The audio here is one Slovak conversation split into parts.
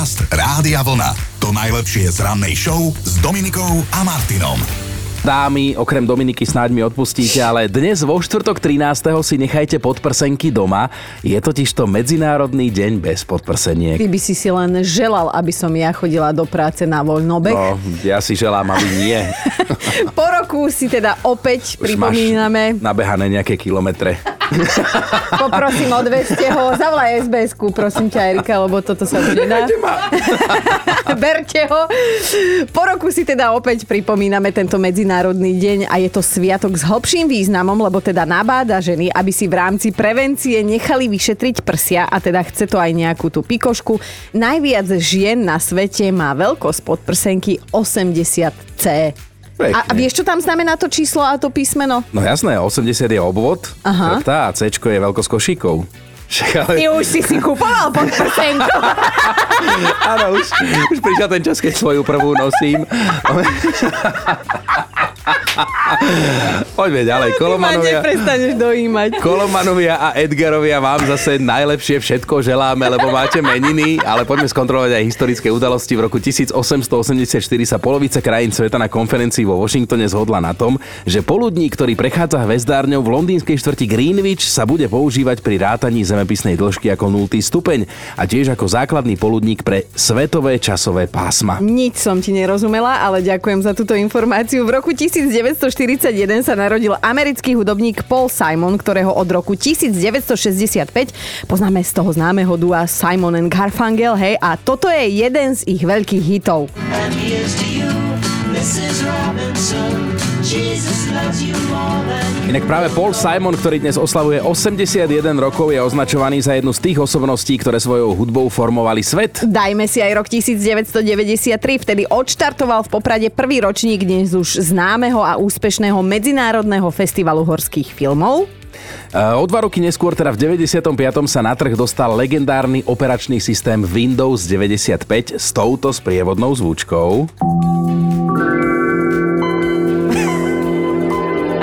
Podcast Rádia Vlna. To najlepšie z rannej show s Dominikou a Martinom. Dámy, okrem Dominiky snáď mi odpustíte, ale dnes vo štvrtok 13. si nechajte podprsenky doma. Je totiž to Medzinárodný deň bez podprseniek. Ty by si si len želal, aby som ja chodila do práce na voľnobek. No, ja si želám, aby nie. Po roku si teda opäť Už máš pripomíname. nabehané nejaké kilometre. Poprosím, odvežte ho. Zavolaj SBS-ku, prosím ťa, Erika, lebo toto sa už nedá. Berte ho. Po roku si teda opäť pripomíname tento Medzinárodný deň a je to sviatok s hlbším významom, lebo teda nabáda ženy, aby si v rámci prevencie nechali vyšetriť prsia a teda chce to aj nejakú tú pikošku. Najviac žien na svete má veľkosť podprsenky 80C. Pekne. A, a vieš, čo tam znamená to číslo a to písmeno? No jasné, 80 je obvod, Aha. chrbta a C je veľkosť košíkov. Však ale, Ty už si si kupoval podprsenku. áno, už, už prišiel ten čas, keď svoju prvú nosím. Poďme ďalej. Ty ma Kolomanovia, neprestaneš dojímať. Kolomanovia a Edgarovia vám zase najlepšie všetko želáme, lebo máte meniny, ale poďme skontrolovať aj historické udalosti. V roku 1884 sa polovica krajín sveta na konferencii vo Washingtone zhodla na tom, že poludník, ktorý prechádza hvezdárňou v londýnskej štvrti Greenwich, sa bude používať pri rátaní zemepisnej dĺžky ako 0. stupeň a tiež ako základný poludník pre svetové časové pásma. Nič som ti nerozumela, ale ďakujem za túto informáciu. V roku 1941 sa narodil americký hudobník Paul Simon, ktorého od roku 1965 poznáme z toho známeho dua Simon and Garfunkel, hej, a toto je jeden z ich veľkých hitov. And here's to you, Mrs. Robinson. Inak práve Paul Simon, ktorý dnes oslavuje 81 rokov, je označovaný za jednu z tých osobností, ktoré svojou hudbou formovali svet. Dajme si aj rok 1993, vtedy odštartoval v Poprade prvý ročník dnes už známeho a úspešného Medzinárodného festivalu horských filmov. E, O dva roky neskôr, teda v 95. sa na trh dostal legendárny operačný systém Windows 95 s touto sprievodnou zvučkou.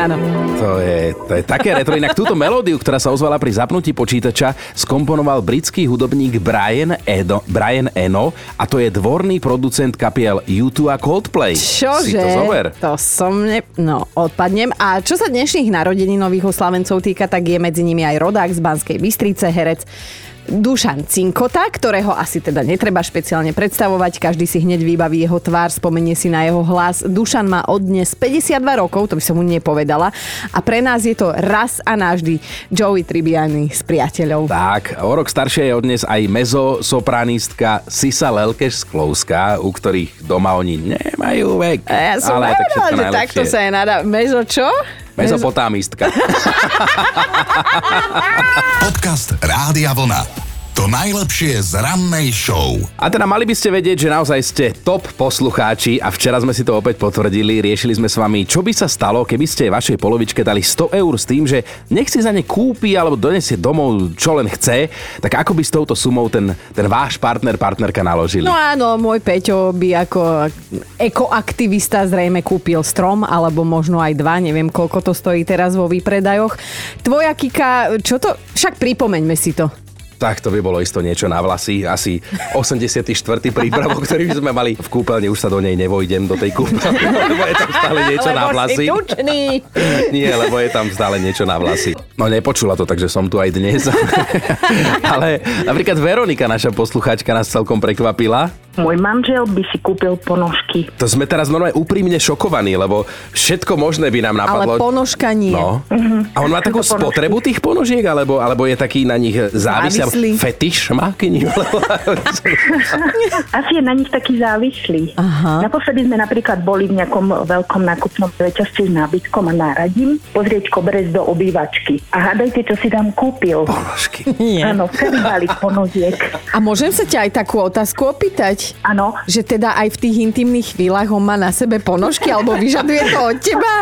Áno. To je, to je také retro. Inak túto melódiu, ktorá sa ozvala pri zapnutí počítača, skomponoval britský hudobník Brian, Edo, Brian Eno a to je dvorný producent kapiel U2 a Coldplay. Čože? Si to zober. To som ne... No, odpadnem. A čo sa dnešných narodení nových oslavencov týka, tak je medzi nimi aj rodák z Banskej Bystrice, herec Dušan Cinkota, ktorého asi teda netreba špeciálne predstavovať, každý si hneď vybaví jeho tvár, spomenie si na jeho hlas. Dušan má od dnes 52 rokov, to by som mu nepovedala. A pre nás je to raz a navždy Joey Tribbiani s priateľov. Tak, o rok staršia je od dnes aj mezosopranistka Sisa Lelkeš Sklovská, u ktorých doma oni nemajú vek. A ja som ale tak že takto sa je nada... Mezo čo? Mezopotámistka. Podcast Rádia Vlna. To najlepšie z rannej show. A teda mali by ste vedieť, že naozaj ste top poslucháči a včera sme si to opäť potvrdili. Riešili sme s vami, čo by sa stalo, keby ste vašej polovičke dali 100 eur s tým, že nech si za ne kúpi alebo donesie domov, čo len chce. Tak ako by s touto sumou ten, ten váš partner, partnerka naložili? No áno, môj Peťo by ako ekoaktivista zrejme kúpil strom, alebo možno aj dva, neviem koľko to stojí teraz vo výpredajoch. Tvoja Kika, čo to, však pripomeňme si to. Tak to by bolo isto niečo na vlasy. Asi 84. prípravok, ktorý by sme mali v kúpeľni. Už sa do nej nevojdem, do tej kúpeľne, lebo je tam stále niečo na Lebo si vlasy. Nie, lebo je tam stále niečo na vlasy. No nepočula to, takže som tu aj dnes. Ale napríklad Veronika, naša poslucháčka, nás celkom prekvapila. Môj manžel by si kúpil ponožky. To sme teraz normálne úprimne šokovaní, lebo všetko možné by nám Ale napadlo. ponožka nie. No. A on má takú spotrebu tých ponožiek, alebo, alebo je taký na nich závislý? Závislý. Fetiš má k ním? Asi je na nich taký závislý. Aha. Naposledy sme napríklad boli v nejakom veľkom nákupnom reťazci s nábytkom a náradím pozrieť koberec do obývačky. A hádajte, čo si tam kúpil. Ponožky. Nie. Áno, celý balík ponožiek. A môžem sa ťa aj takú otázku opýtať? Áno, Že teda aj v tých intimných chvíľach on má na sebe ponožky, alebo vyžaduje to od teba?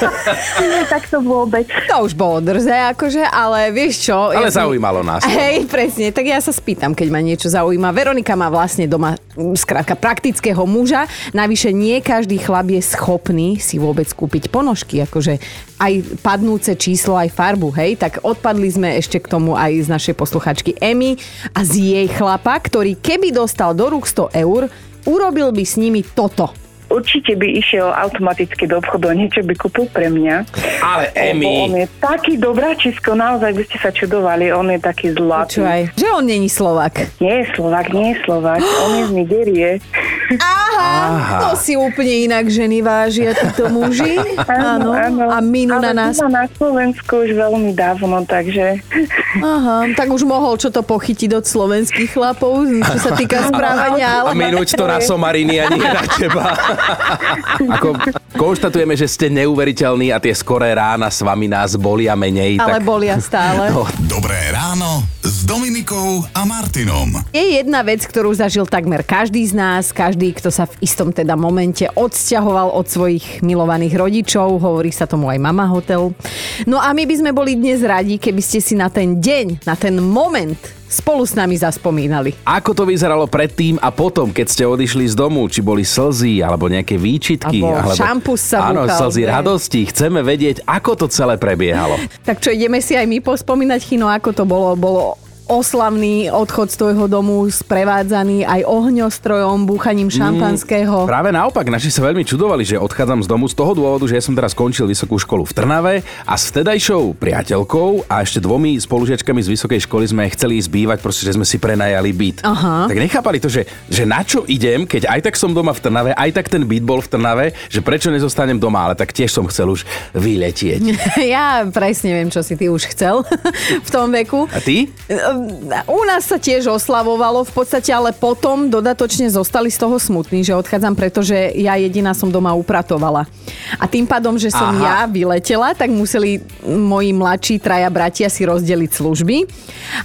nie tak to vôbec. To už bolo drze, akože, ale vieš čo? Ale ja zaujímalo nás. Hej, Hej, presne. Tak ja sa spýtam, keď ma niečo zaujíma. Veronika má vlastne doma mm, skrátka praktického muža. Navyše nie každý chlap je schopný si vôbec kúpiť ponožky. Akože aj padnúce číslo, aj farbu, hej. Tak odpadli sme ešte k tomu aj z našej posluchačky Emy a z jej chlapa, ktorý keby dostal do rúk 100 eur, urobil by s nimi toto. Určite by išiel automaticky do obchodu a niečo by kúpil pre mňa. Ale Lebo on Emi, je taký dobráčisko, naozaj by ste sa čudovali, on je taký zlatý. Čo aj, že on není Slovak. Nie je Slovak, nie je Slovak, on je z Nigérie. Aha, Aha. to si úplne inak ženy vážia títo muži. Áno, a minú na nás. na Slovensku už veľmi dávno, takže Aha, tak už mohol čo to pochytiť od slovenských chlapov, čo sa týka správania, a ale... minúť to na somariny a nie na teba. Ako konštatujeme, že ste neuveriteľní a tie skoré rána s vami nás bolia menej. Ale tak... bolia stále. No, Dobré ráno s Dominikou a Martinom. Je jedna vec, ktorú zažil takmer každý z nás, každý, kto sa v istom teda momente odsťahoval od svojich milovaných rodičov, hovorí sa tomu aj mama hotel. No a my by sme boli dnes radi, keby ste si na ten deň, na ten moment spolu s nami zaspomínali. Ako to vyzeralo predtým a potom, keď ste odišli z domu? Či boli slzy, alebo nejaké výčitky? Alebo šampus sa Áno, búchal, slzy ne? radosti. Chceme vedieť, ako to celé prebiehalo. Tak čo, ideme si aj my pospomínať, Chino, ako to bolo? Bolo oslavný odchod z tvojho domu sprevádzaný aj ohňostrojom, búchaním šampanského. Práve naopak, naši sa veľmi čudovali, že odchádzam z domu z toho dôvodu, že ja som teraz skončil vysokú školu v Trnave a s vtedajšou priateľkou a ešte dvomi spolužiačkami z vysokej školy sme chceli ísť bývať, proste, že sme si prenajali byt. Aha. Tak nechápali to, že, že na čo idem, keď aj tak som doma v Trnave, aj tak ten byt bol v Trnave, že prečo nezostanem doma, ale tak tiež som chcel už vyletieť. Ja presne viem, čo si ty už chcel v tom veku. A ty? U nás sa tiež oslavovalo v podstate, ale potom dodatočne zostali z toho smutní, že odchádzam, pretože ja jediná som doma upratovala. A tým pádom, že som Aha. ja vyletela, tak museli moji mladší traja bratia si rozdeliť služby.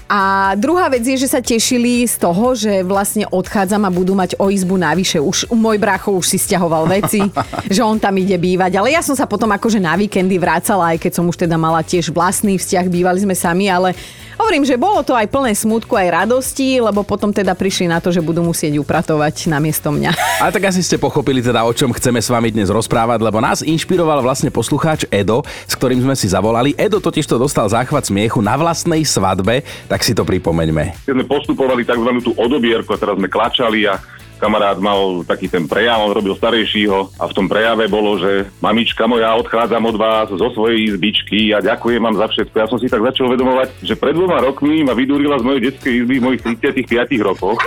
A druhá vec je, že sa tešili z toho, že vlastne odchádzam a budú mať o izbu navyše. Už môj brácho už si stiahoval veci, že on tam ide bývať. Ale ja som sa potom akože na víkendy vrácala, aj keď som už teda mala tiež vlastný vzťah, bývali sme sami, ale Hovorím, že bolo to aj plné smutku, aj radosti, lebo potom teda prišli na to, že budú musieť upratovať namiesto mňa. Ale tak asi ste pochopili teda, o čom chceme s vami dnes rozprávať, lebo nás inšpiroval vlastne poslucháč Edo, s ktorým sme si zavolali. Edo totiž to dostal záchvat smiechu na vlastnej svadbe, tak si to pripomeňme. keď sme postupovali tzv. tú odobierku a teraz sme klačali a kamarát mal taký ten prejav, on robil starejšího a v tom prejave bolo, že mamička moja, odchádzam od vás zo svojej izbičky a ďakujem vám za všetko. Ja som si tak začal uvedomovať, že pred dvoma rokmi ma vydúrila z mojej detskej izby v mojich 35 rokoch.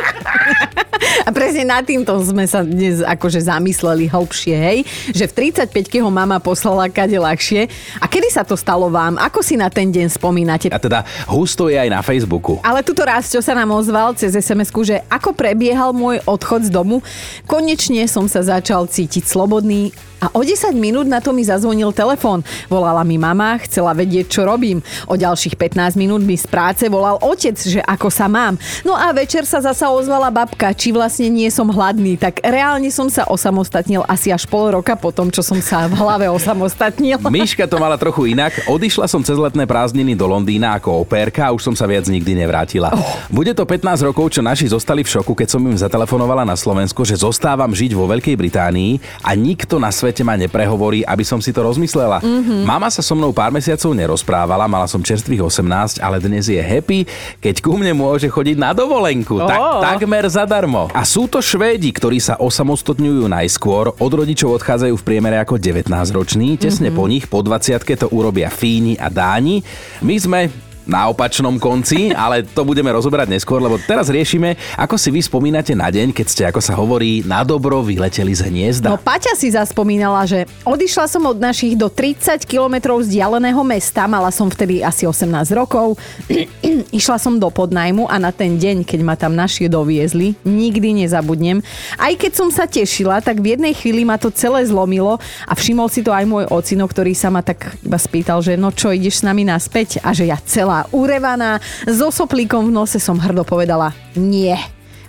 A presne nad týmto sme sa dnes akože zamysleli hlbšie, hej? Že v 35 ho mama poslala kade ľahšie. A kedy sa to stalo vám? Ako si na ten deň spomínate? A teda husto je aj na Facebooku. Ale tuto raz, čo sa nám ozval cez sms že ako prebiehal môj odchod z domu, konečne som sa začal cítiť slobodný a o 10 minút na to mi zazvonil telefón. Volala mi mama, chcela vedieť, čo robím. O ďalších 15 minút mi z práce volal otec, že ako sa mám. No a večer sa zasa ozvala babka, či vlastne nie som hladný. Tak reálne som sa osamostatnil asi až pol roka po tom, čo som sa v hlave osamostatnil. Myška to mala trochu inak. Odišla som cez letné prázdniny do Londýna ako opérka a už som sa viac nikdy nevrátila. Bude to 15 rokov, čo naši zostali v šoku, keď som im zatelefonovala na Slovensko, že zostávam žiť vo Veľkej Británii a nikto na svete ma neprehovorí, aby som si to rozmyslela. Mm-hmm. Mama sa so mnou pár mesiacov nerozprávala, mala som čerstvých 18, ale dnes je happy, keď ku mne môže chodiť na dovolenku. Tak, Ó. takmer zadarmo. A sú to Švédi, ktorí sa osamostatňujú najskôr, od rodičov odchádzajú v priemere ako 19-roční, tesne mm-hmm. po nich, po 20 to urobia Fíni a Dáni. My sme na opačnom konci, ale to budeme rozoberať neskôr, lebo teraz riešime, ako si vy spomínate na deň, keď ste, ako sa hovorí, na dobro vyleteli z hniezda. No Paťa si zaspomínala, že odišla som od našich do 30 kilometrov vzdialeného mesta, mala som vtedy asi 18 rokov, išla som do podnajmu a na ten deň, keď ma tam naši doviezli, nikdy nezabudnem. Aj keď som sa tešila, tak v jednej chvíli ma to celé zlomilo a všimol si to aj môj ocino, ktorý sa ma tak iba spýtal, že no čo, ideš s nami naspäť? A že ja celá urevaná, so soplíkom v nose som hrdo povedala nie.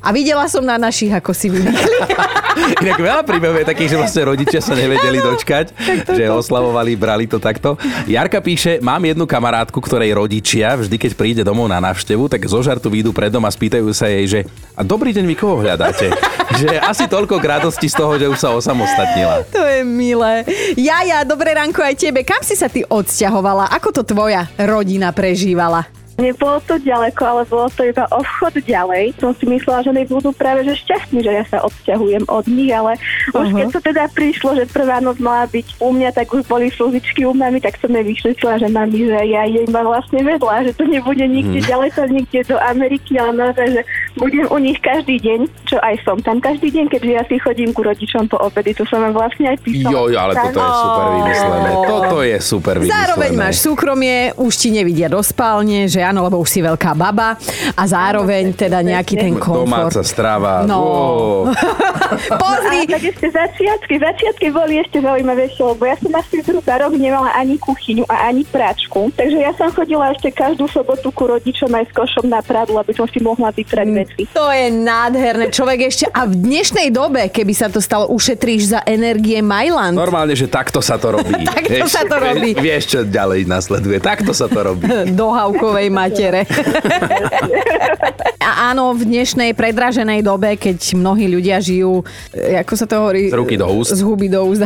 A videla som na našich, ako si vymýchli. Inak veľa príbehov je takých, že vlastne rodičia sa nevedeli dočkať, že oslavovali, brali to takto. Jarka píše, mám jednu kamarátku, ktorej rodičia vždy, keď príde domov na návštevu, tak zo žartu výjdu pred dom a spýtajú sa jej, že a dobrý deň, vy koho hľadáte? že asi toľko k radosti z toho, že už sa osamostatnila. To je milé. Jaja, dobré ránko aj tebe. Kam si sa ty odsťahovala? Ako to tvoja rodina prežívala? Nebolo to ďaleko, ale bolo to iba o vchod ďalej. Som si myslela, že oni budú práve že šťastní, že ja sa odsťahujem od nich, ale už Mhm. keď to teda prišlo, že prvá noc mala byť u mňa, tak už boli slzičky u mami, tak som jej vyšetlila, že mami, že ja jej ma vlastne vedla, že to nebude nikde Mhm. ďaleko, nikde do Ameriky, ale naozaj, že budem u nich každý deň, čo aj som tam každý deň, keďže ja si chodím ku rodičom po obedy, to som vám vlastne aj písala. Jo, ale toto je super vymyslené. Toto je super vymyslené. Zároveň máš súkromie, už ti nevidia do spálne, že áno, lebo už si veľká baba a zároveň teda nejaký ten komfort. Domáca strava. No. Pozri, A tak ešte začiatky, začiatky boli ešte zaujímavejšie, lebo ja som asi zhruba rok nemala ani kuchyňu a ani práčku. Takže ja som chodila ešte každú sobotu ku rodičom aj s košom na pradu, aby som si mohla vyprať Mm. veci. To je nádherné. Človek ešte... A v dnešnej dobe, keby sa to stalo, ušetríš za energie Mailand. Normálne, že takto sa to robí. Takto sa to robí. Vieš, čo ďalej nasleduje. Takto sa to robí. do havkovej matere. A áno, v dnešnej predraženej dobe, keď mnohí ľudia žijú, e, ako sa to hovorí? Z ruky do úst. Z huby do úst.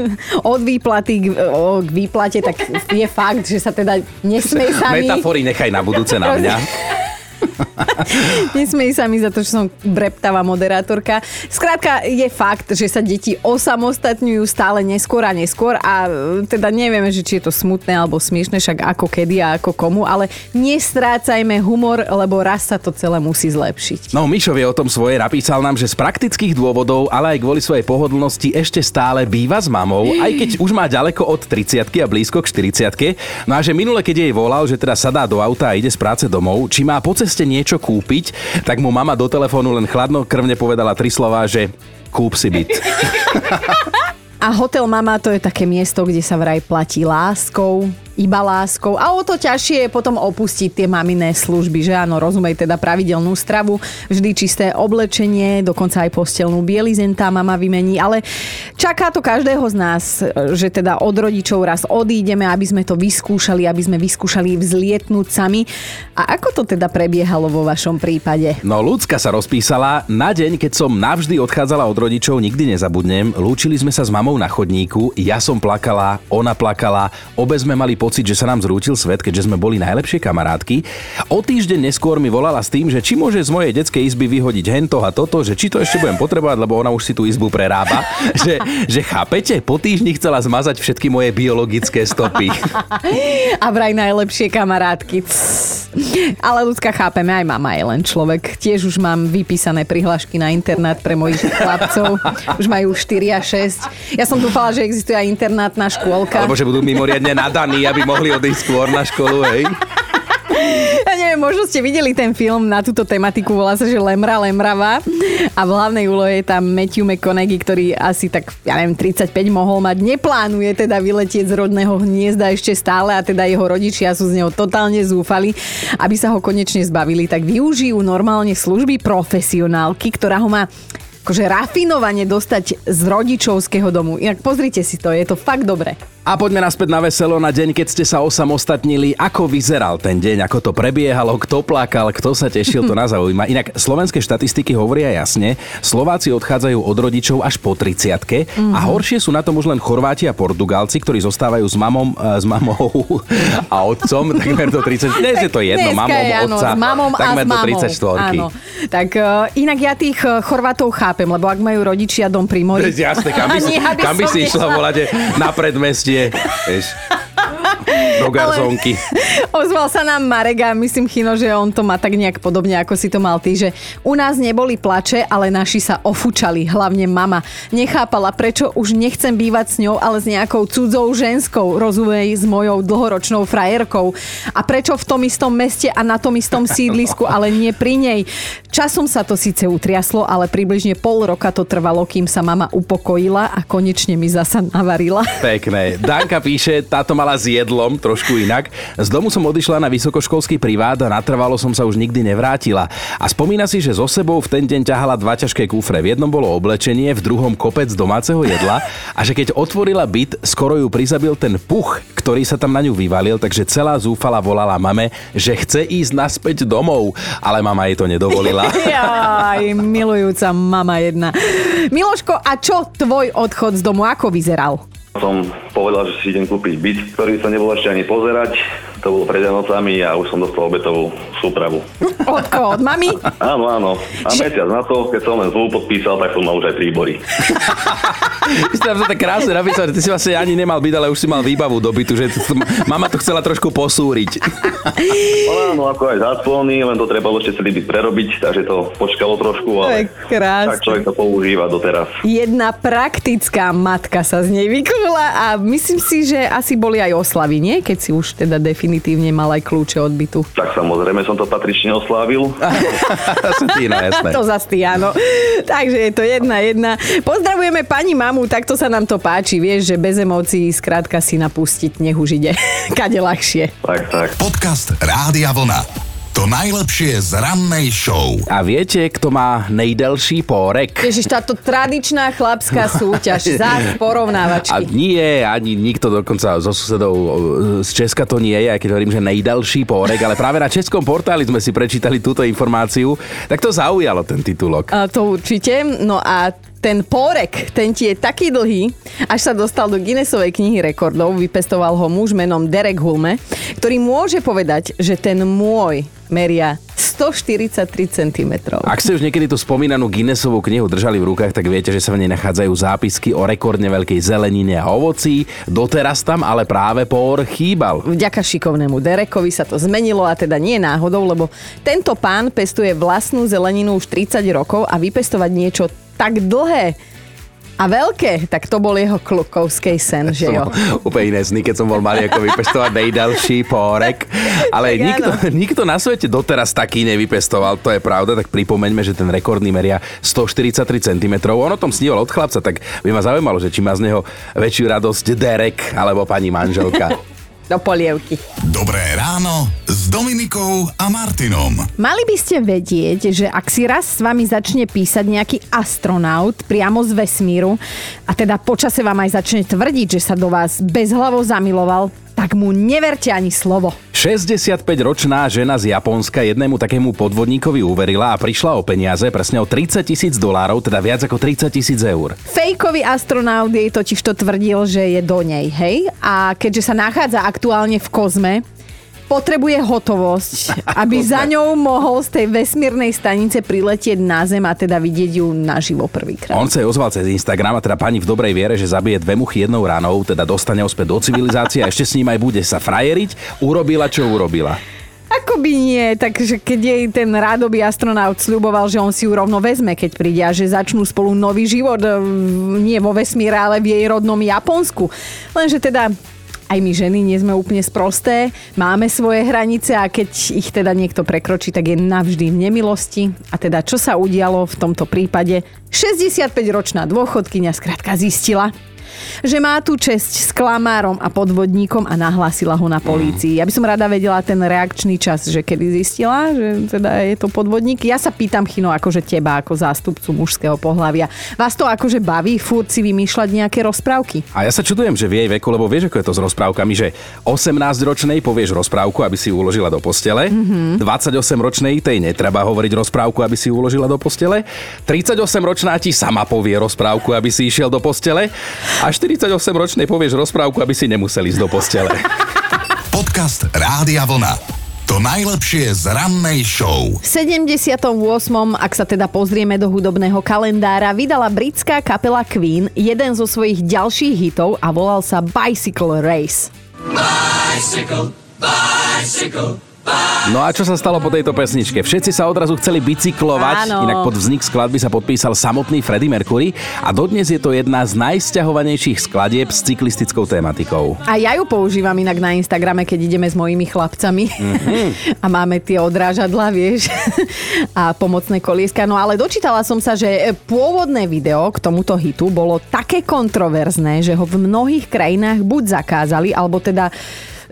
Od výplaty k, o, k výplate, tak je fakt, že sa teda nesmej sami... Metafory nechaj na budúce na mňa. Nesmej sa mi za to, že som breptavá moderátorka. Skrátka, je fakt, že sa deti osamostatňujú stále neskôr a neskôr a e, teda nevieme, že či je to smutné alebo smiešne, však ako kedy a ako komu, ale nestrácajme humor, lebo raz sa to celé musí zlepšiť. No, Mišo vie o tom svoje, napísal nám, že z praktických dôvodov, ale aj kvôli svojej pohodlnosti ešte stále býva s mamou, aj keď už má ďaleko od 30 a blízko k 40 No a že minule, keď jej volal, že teda sadá do auta a ide z práce domov, či má po ceste niečo kúpiť, tak mu mama do telefónu len chladnokrvne povedala tri slová, že kúp si byt. A hotel Mama to je také miesto, kde sa vraj platí láskou, iba láskou a o to ťažšie je potom opustiť tie maminé služby, že áno, rozumej teda pravidelnú stravu, vždy čisté oblečenie, dokonca aj postelnú bielizeň tá mama vymení, ale čaká to každého z nás, že teda od rodičov raz odídeme, aby sme to vyskúšali, aby sme vyskúšali vzlietnúť sami. A ako to teda prebiehalo vo vašom prípade? No, ľudská sa rozpísala, na deň, keď som navždy odchádzala od rodičov, nikdy nezabudnem, lúčili sme sa s mamou na chodníku, ja som plakala, ona plakala, obe sme mali pocit, že sa nám zrútil svet, keďže sme boli najlepšie kamarátky. O týždeň neskôr mi volala s tým, že či môže z mojej detskej izby vyhodiť hento a toto, že či to ešte budem potrebovať, lebo ona už si tú izbu prerába. že, že chápete, po týždni chcela zmazať všetky moje biologické stopy. A vraj najlepšie kamarátky. Cs. Ale ľudská chápeme, aj mama je len človek. Tiež už mám vypísané prihlášky na internát pre mojich chlapcov. Už majú 4 a 6. Ja som dúfala, že existuje aj internátna škôlka. Alebo že budú mimoriadne nadaní, aby mohli odísť skôr na školu, hej. Ja neviem, možno ste videli ten film na túto tematiku, volá sa, že Lemra Lemrava. A v hlavnej úlohe je tam Matthew McConaughey, ktorý asi tak, ja neviem, 35 mohol mať, neplánuje teda vyletieť z rodného hniezda ešte stále a teda jeho rodičia sú z neho totálne zúfali, aby sa ho konečne zbavili, tak využijú normálne služby profesionálky, ktorá ho má akože rafinovane dostať z rodičovského domu. Inak pozrite si to, je to fakt dobre. A poďme naspäť na veselo na deň, keď ste sa osamostatnili. Ako vyzeral ten deň, ako to prebiehalo, kto plakal, kto sa tešil, to nás zaujíma. Inak slovenské štatistiky hovoria jasne, Slováci odchádzajú od rodičov až po 30 a horšie sú na tom už len Chorváti a Portugalci, ktorí zostávajú s mamom, eh, s mamou a otcom takmer do 30. Dnes je to jedno, mamom, je, áno, otca, s mamom takmer a s do mamou. 34. Áno. Tak uh, inak ja tých uh, Chorvátov chápem, lebo ak majú rodičia dom pri mori... Jasné, kam by si, Nie, kam by si išla volať na predmestie, vieš, do garzónky. Ozval sa nám Marek a myslím, Chino, že on to má tak nejak podobne, ako si to mal ty, že u nás neboli plače, ale naši sa ofúčali, hlavne mama. Nechápala, prečo už nechcem bývať s ňou, ale s nejakou cudzou ženskou, rozumej, s mojou dlhoročnou frajerkou. A prečo v tom istom meste a na tom istom sídlisku, ale nie pri nej. Časom sa to síce utriaslo, ale približne pol roka to trvalo, kým sa mama upokojila a konečne mi zasa navarila. Pekné. Danka píše, táto mala zjedlo jedlom, trošku inak. Z domu som odišla na vysokoškolský privát a natrvalo som sa už nikdy nevrátila. A spomína si, že so sebou v ten deň ťahala dva ťažké kufre. V jednom bolo oblečenie, v druhom kopec domáceho jedla a že keď otvorila byt, skoro ju prizabil ten puch, ktorý sa tam na ňu vyvalil, takže celá zúfala volala mame, že chce ísť naspäť domov, ale mama jej to nedovolila. Jaj, milujúca mama jedna. Miloško, a čo tvoj odchod z domu, ako vyzeral? Som povedal, že si idem kúpiť byt, ktorý sa nebol ešte ani pozerať. To bolo pred Vianocami a už som dostal obetovú súpravu. Od koho? Od mami? Áno, áno. A mesiac na to, keď som len zmluvu podpísal, tak som mal už aj príbory. Si tam to tak krásne napísal, že ty si vlastne ani nemal byť, ale už si mal výbavu do bytu, že to, mama to chcela trošku posúriť. No áno, ako aj záclony, len to trebalo ešte celý byt prerobiť, takže to počkalo trošku, ale tak človek to používa doteraz. Jedna praktická matka sa z nej vykúla a myslím si, že asi boli aj oslavy, nie? Keď si už teda definitívne mal aj kľúče od bytu. Tak samozrejme som to patrične oslávil. Santína, jasné. To zas ty, áno. Takže je to jedna jedna. Pozdravujeme pani mamu, takto sa nám to páči. Vieš, že bez emócií skrátka si napustiť, nech už ide. Kade ľahšie. Tak, tak. Podcast Rádia Vlna. To najlepšie z rannej show. A viete, kto má nejdelší pórek? Ježiš, táto tradičná chlapská súťaž, zás A porovnávačky. nie, ani nikto dokonca zo susedov z Česka to nie je, aj keď hovorím, že nejdalší pórek, ale práve na českom portáli sme si prečítali túto informáciu, tak to zaujalo ten titulok. A to určite. No a ten pórek, ten ti je taký dlhý, až sa dostal do Guinnessovej knihy rekordov, vypestoval ho muž menom Derek Hulme, ktorý môže povedať, že ten môj meria 143 cm. Ak ste už niekedy tú spomínanú Guinnessovú knihu držali v rukách, tak viete, že sa v nej nachádzajú zápisky o rekordne veľkej zelenine a ovocí. Doteraz tam ale práve pór chýbal. Vďaka šikovnému Derekovi sa to zmenilo a teda nie náhodou, lebo tento pán pestuje vlastnú zeleninu už 30 rokov a vypestovať niečo tak dlhé a veľké, tak to bol jeho klukovskej sen, že jo. Som úplne iné sny, keď som bol malý, ako vypestovať nejdalší pórek. Ale nikto, nikto na svete doteraz taký nevypestoval, to je pravda, tak pripomeňme, že ten rekordný meria 143 cm. On o tom sníval od chlapca, tak by ma zaujímalo, že či má z neho väčšiu radosť Derek alebo pani manželka. Do polievky. Dobré ráno Dominikou a Martinom. Mali by ste vedieť, že ak si raz s vami začne písať nejaký astronaut priamo z vesmíru a teda počase vám aj začne tvrdiť, že sa do vás bezhlavo zamiloval, tak mu neverte ani slovo. 65-ročná žena z Japonska jednému takému podvodníkovi uverila a prišla o peniaze, presne o 30 tisíc dolárov, teda viac ako 30 tisíc eur. Fejkový astronaut jej totiž to tvrdil, že je do nej, hej? A keďže sa nachádza aktuálne v kozme, potrebuje hotovosť, aby za ňou mohol z tej vesmírnej stanice priletieť na Zem a teda vidieť ju naživo prvýkrát. On sa jej ozval cez Instagram a teda pani v dobrej viere, že zabije dve muchy jednou ranou, teda dostane ho späť do civilizácie a ešte s ním aj bude sa frajeriť, urobila čo urobila. Ako by nie, takže keď jej ten rádoby astronaut sľuboval, že on si ju rovno vezme, keď príde a že začnú spolu nový život, e, nie vo vesmíre, ale v jej rodnom Japonsku. Lenže teda aj my ženy nie sme úplne sprosté, máme svoje hranice a keď ich teda niekto prekročí, tak je navždy v nemilosti. A teda čo sa udialo v tomto prípade? 65-ročná dôchodkynia skrátka zistila, že má tu česť s klamárom a podvodníkom a nahlásila ho na polícii. Ja by som rada vedela ten reakčný čas, že kedy zistila, že teda je to podvodník. Ja sa pýtam, Chino, akože teba, ako zástupcu mužského pohľavia. Vás to akože baví furt si vymýšľať nejaké rozprávky? A ja sa čudujem, že v jej veku, lebo vieš, ako je to s rozprávkami, že 18-ročnej povieš rozprávku, aby si ju uložila do postele, mm-hmm. 28-ročnej tej netreba hovoriť rozprávku, aby si ju uložila do postele, 38-ročná ti sama povie rozprávku, aby si išiel do postele a 48-ročnej povieš rozprávku, aby si nemusel ísť do postele. Podcast Rádia Vlna. To najlepšie z rannej show. V 78. ak sa teda pozrieme do hudobného kalendára, vydala britská kapela Queen jeden zo svojich ďalších hitov a volal sa Bicycle Race. No a čo sa stalo po tejto pesničke? Všetci sa odrazu chceli bicyklovať, Áno. inak pod vznik skladby sa podpísal samotný Freddie Mercury a dodnes je to jedna z najsťahovanejších skladieb s cyklistickou tematikou. A ja ju používam inak na Instagrame, keď ideme s mojimi chlapcami Mhm. a máme tie odrážadla, vieš, a pomocné kolieska. No ale dočítala som sa, že pôvodné video k tomuto hitu bolo také kontroverzné, že ho v mnohých krajinách buď zakázali, alebo teda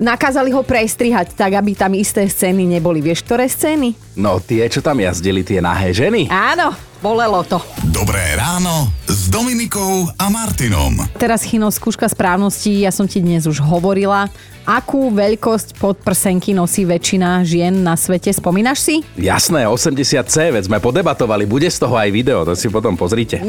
nakázali ho prestrihať tak, aby tam isté scény neboli. Vieš, ktoré scény? No tie, čo tam jazdili, tie nahé ženy. Áno, bolelo to. Dobré ráno s Dominikou a Martinom. Teraz Chino, skúška správnosti, ja som ti dnes už hovorila. Akú veľkosť podprsenky nosí väčšina žien na svete, spomínaš si? Jasné, 80C, veď sme podebatovali, bude z toho aj video, to si potom pozrite.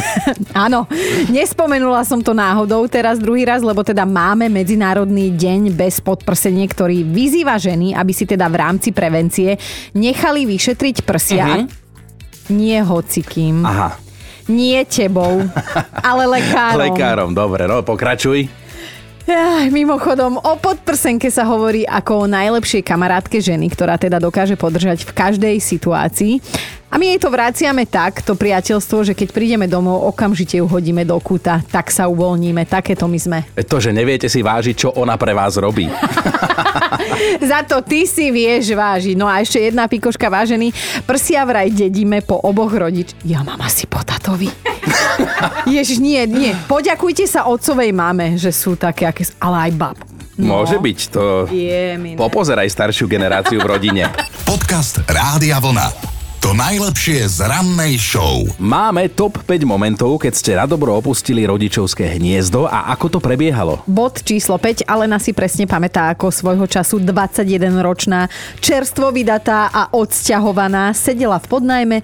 Áno, nespomenula som to náhodou teraz druhý raz, lebo teda máme Medzinárodný deň bez podprsenie, ktorý vyzýva ženy, aby si teda v rámci prevencie nechali vyšetriť prsia. Mhm. Nie hocikým, Aha, nie tebou, ale lekárom. lekárom, dobre, no pokračuj. Aj, mimochodom, o podprsenke sa hovorí ako o najlepšej kamarátke ženy, ktorá teda dokáže podržať v každej situácii. A my jej to vraciame tak, to priateľstvo, že keď prídeme domov, okamžite ju hodíme do kúta, tak sa uvoľníme, takéto my sme. Veď To, že neviete si vážiť, čo ona pre vás robí. Za to ty si vieš vážiť. No a ešte jedna pikoška vážený. Prsia vraj dedíme po oboch rodič. Ja mám asi po tatovi. Ježiš, nie, nie. Poďakujte sa otcovej mame, že sú také, aké, ale aj bab. No. Môže byť, to... Je. Popozeraj staršiu generáciu v rodine. Podcast Rádia Vlna. To najlepšie z rannej show. Máme top 5 momentov, keď ste radobro opustili rodičovské hniezdo a ako to prebiehalo. Bod číslo 5, Alena si presne pamätá, ako svojho času 21-ročná, čerstvo vydatá a odsťahovaná sedela v podnajme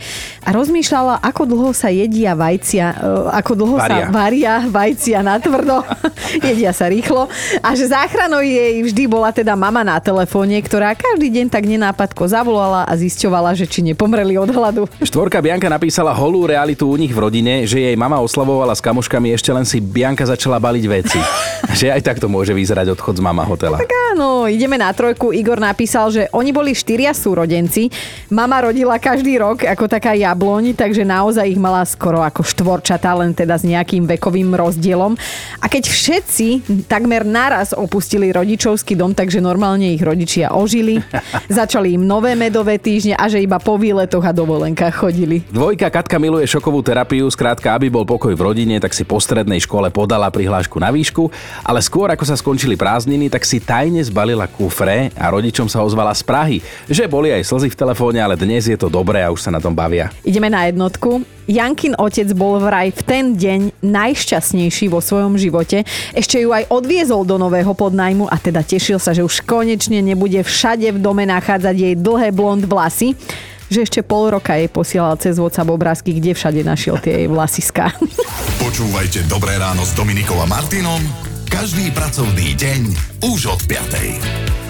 a rozmýšľala, ako dlho sa jedia vajcia, e, ako dlho Varia. sa varia vajcia na tvrdo, jedia sa rýchlo a že záchranou jej vždy bola teda mama na telefóne, ktorá každý deň tak nenápadko zavolala a zisťovala, že či nepomreli od hladu. Štvorka Bianka napísala holú realitu u nich v rodine, že jej mama oslavovala s kamoškami, ešte len si Bianka začala baliť veci. že aj takto môže vyzerať odchod z mama hotela. Tak áno, ideme na trojku. Igor napísal, že oni boli štyria súrodenci. Mama rodila každý rok ako taká jabloň, takže naozaj ich mala skoro ako štvorčatá, len teda s nejakým vekovým rozdielom. A keď všetci takmer naraz opustili rodičovský dom, takže normálne ich rodičia ožili, začali im nové medové týždne a že iba po výletoch a dovolenkách chodili. Dvojka Katka miluje šokovú terapiu, skrátka, aby bol pokoj v rodine, tak si po strednej škole podala prihlášku na výšku, ale skôr ako sa skončili prázdniny, tak si tajne zbalila kufre a rodičom sa ozvala z Prahy, že boli aj slzy v telefóne, ale dnes je to dobré a už sa na tom bavia. Ideme na jednotku. Jankin otec bol vraj v ten deň najšťastnejší vo svojom živote. Ešte ju aj odviezol do nového podnajmu a teda tešil sa, že už konečne nebude všade v dome nachádzať jej dlhé blond vlasy že ešte pol roka jej posielal cez WhatsApp obrázky, kde všade našiel tie jej vlasiská. Počúvajte Dobré ráno s Dominikou a Martinom každý pracovný deň už od 5.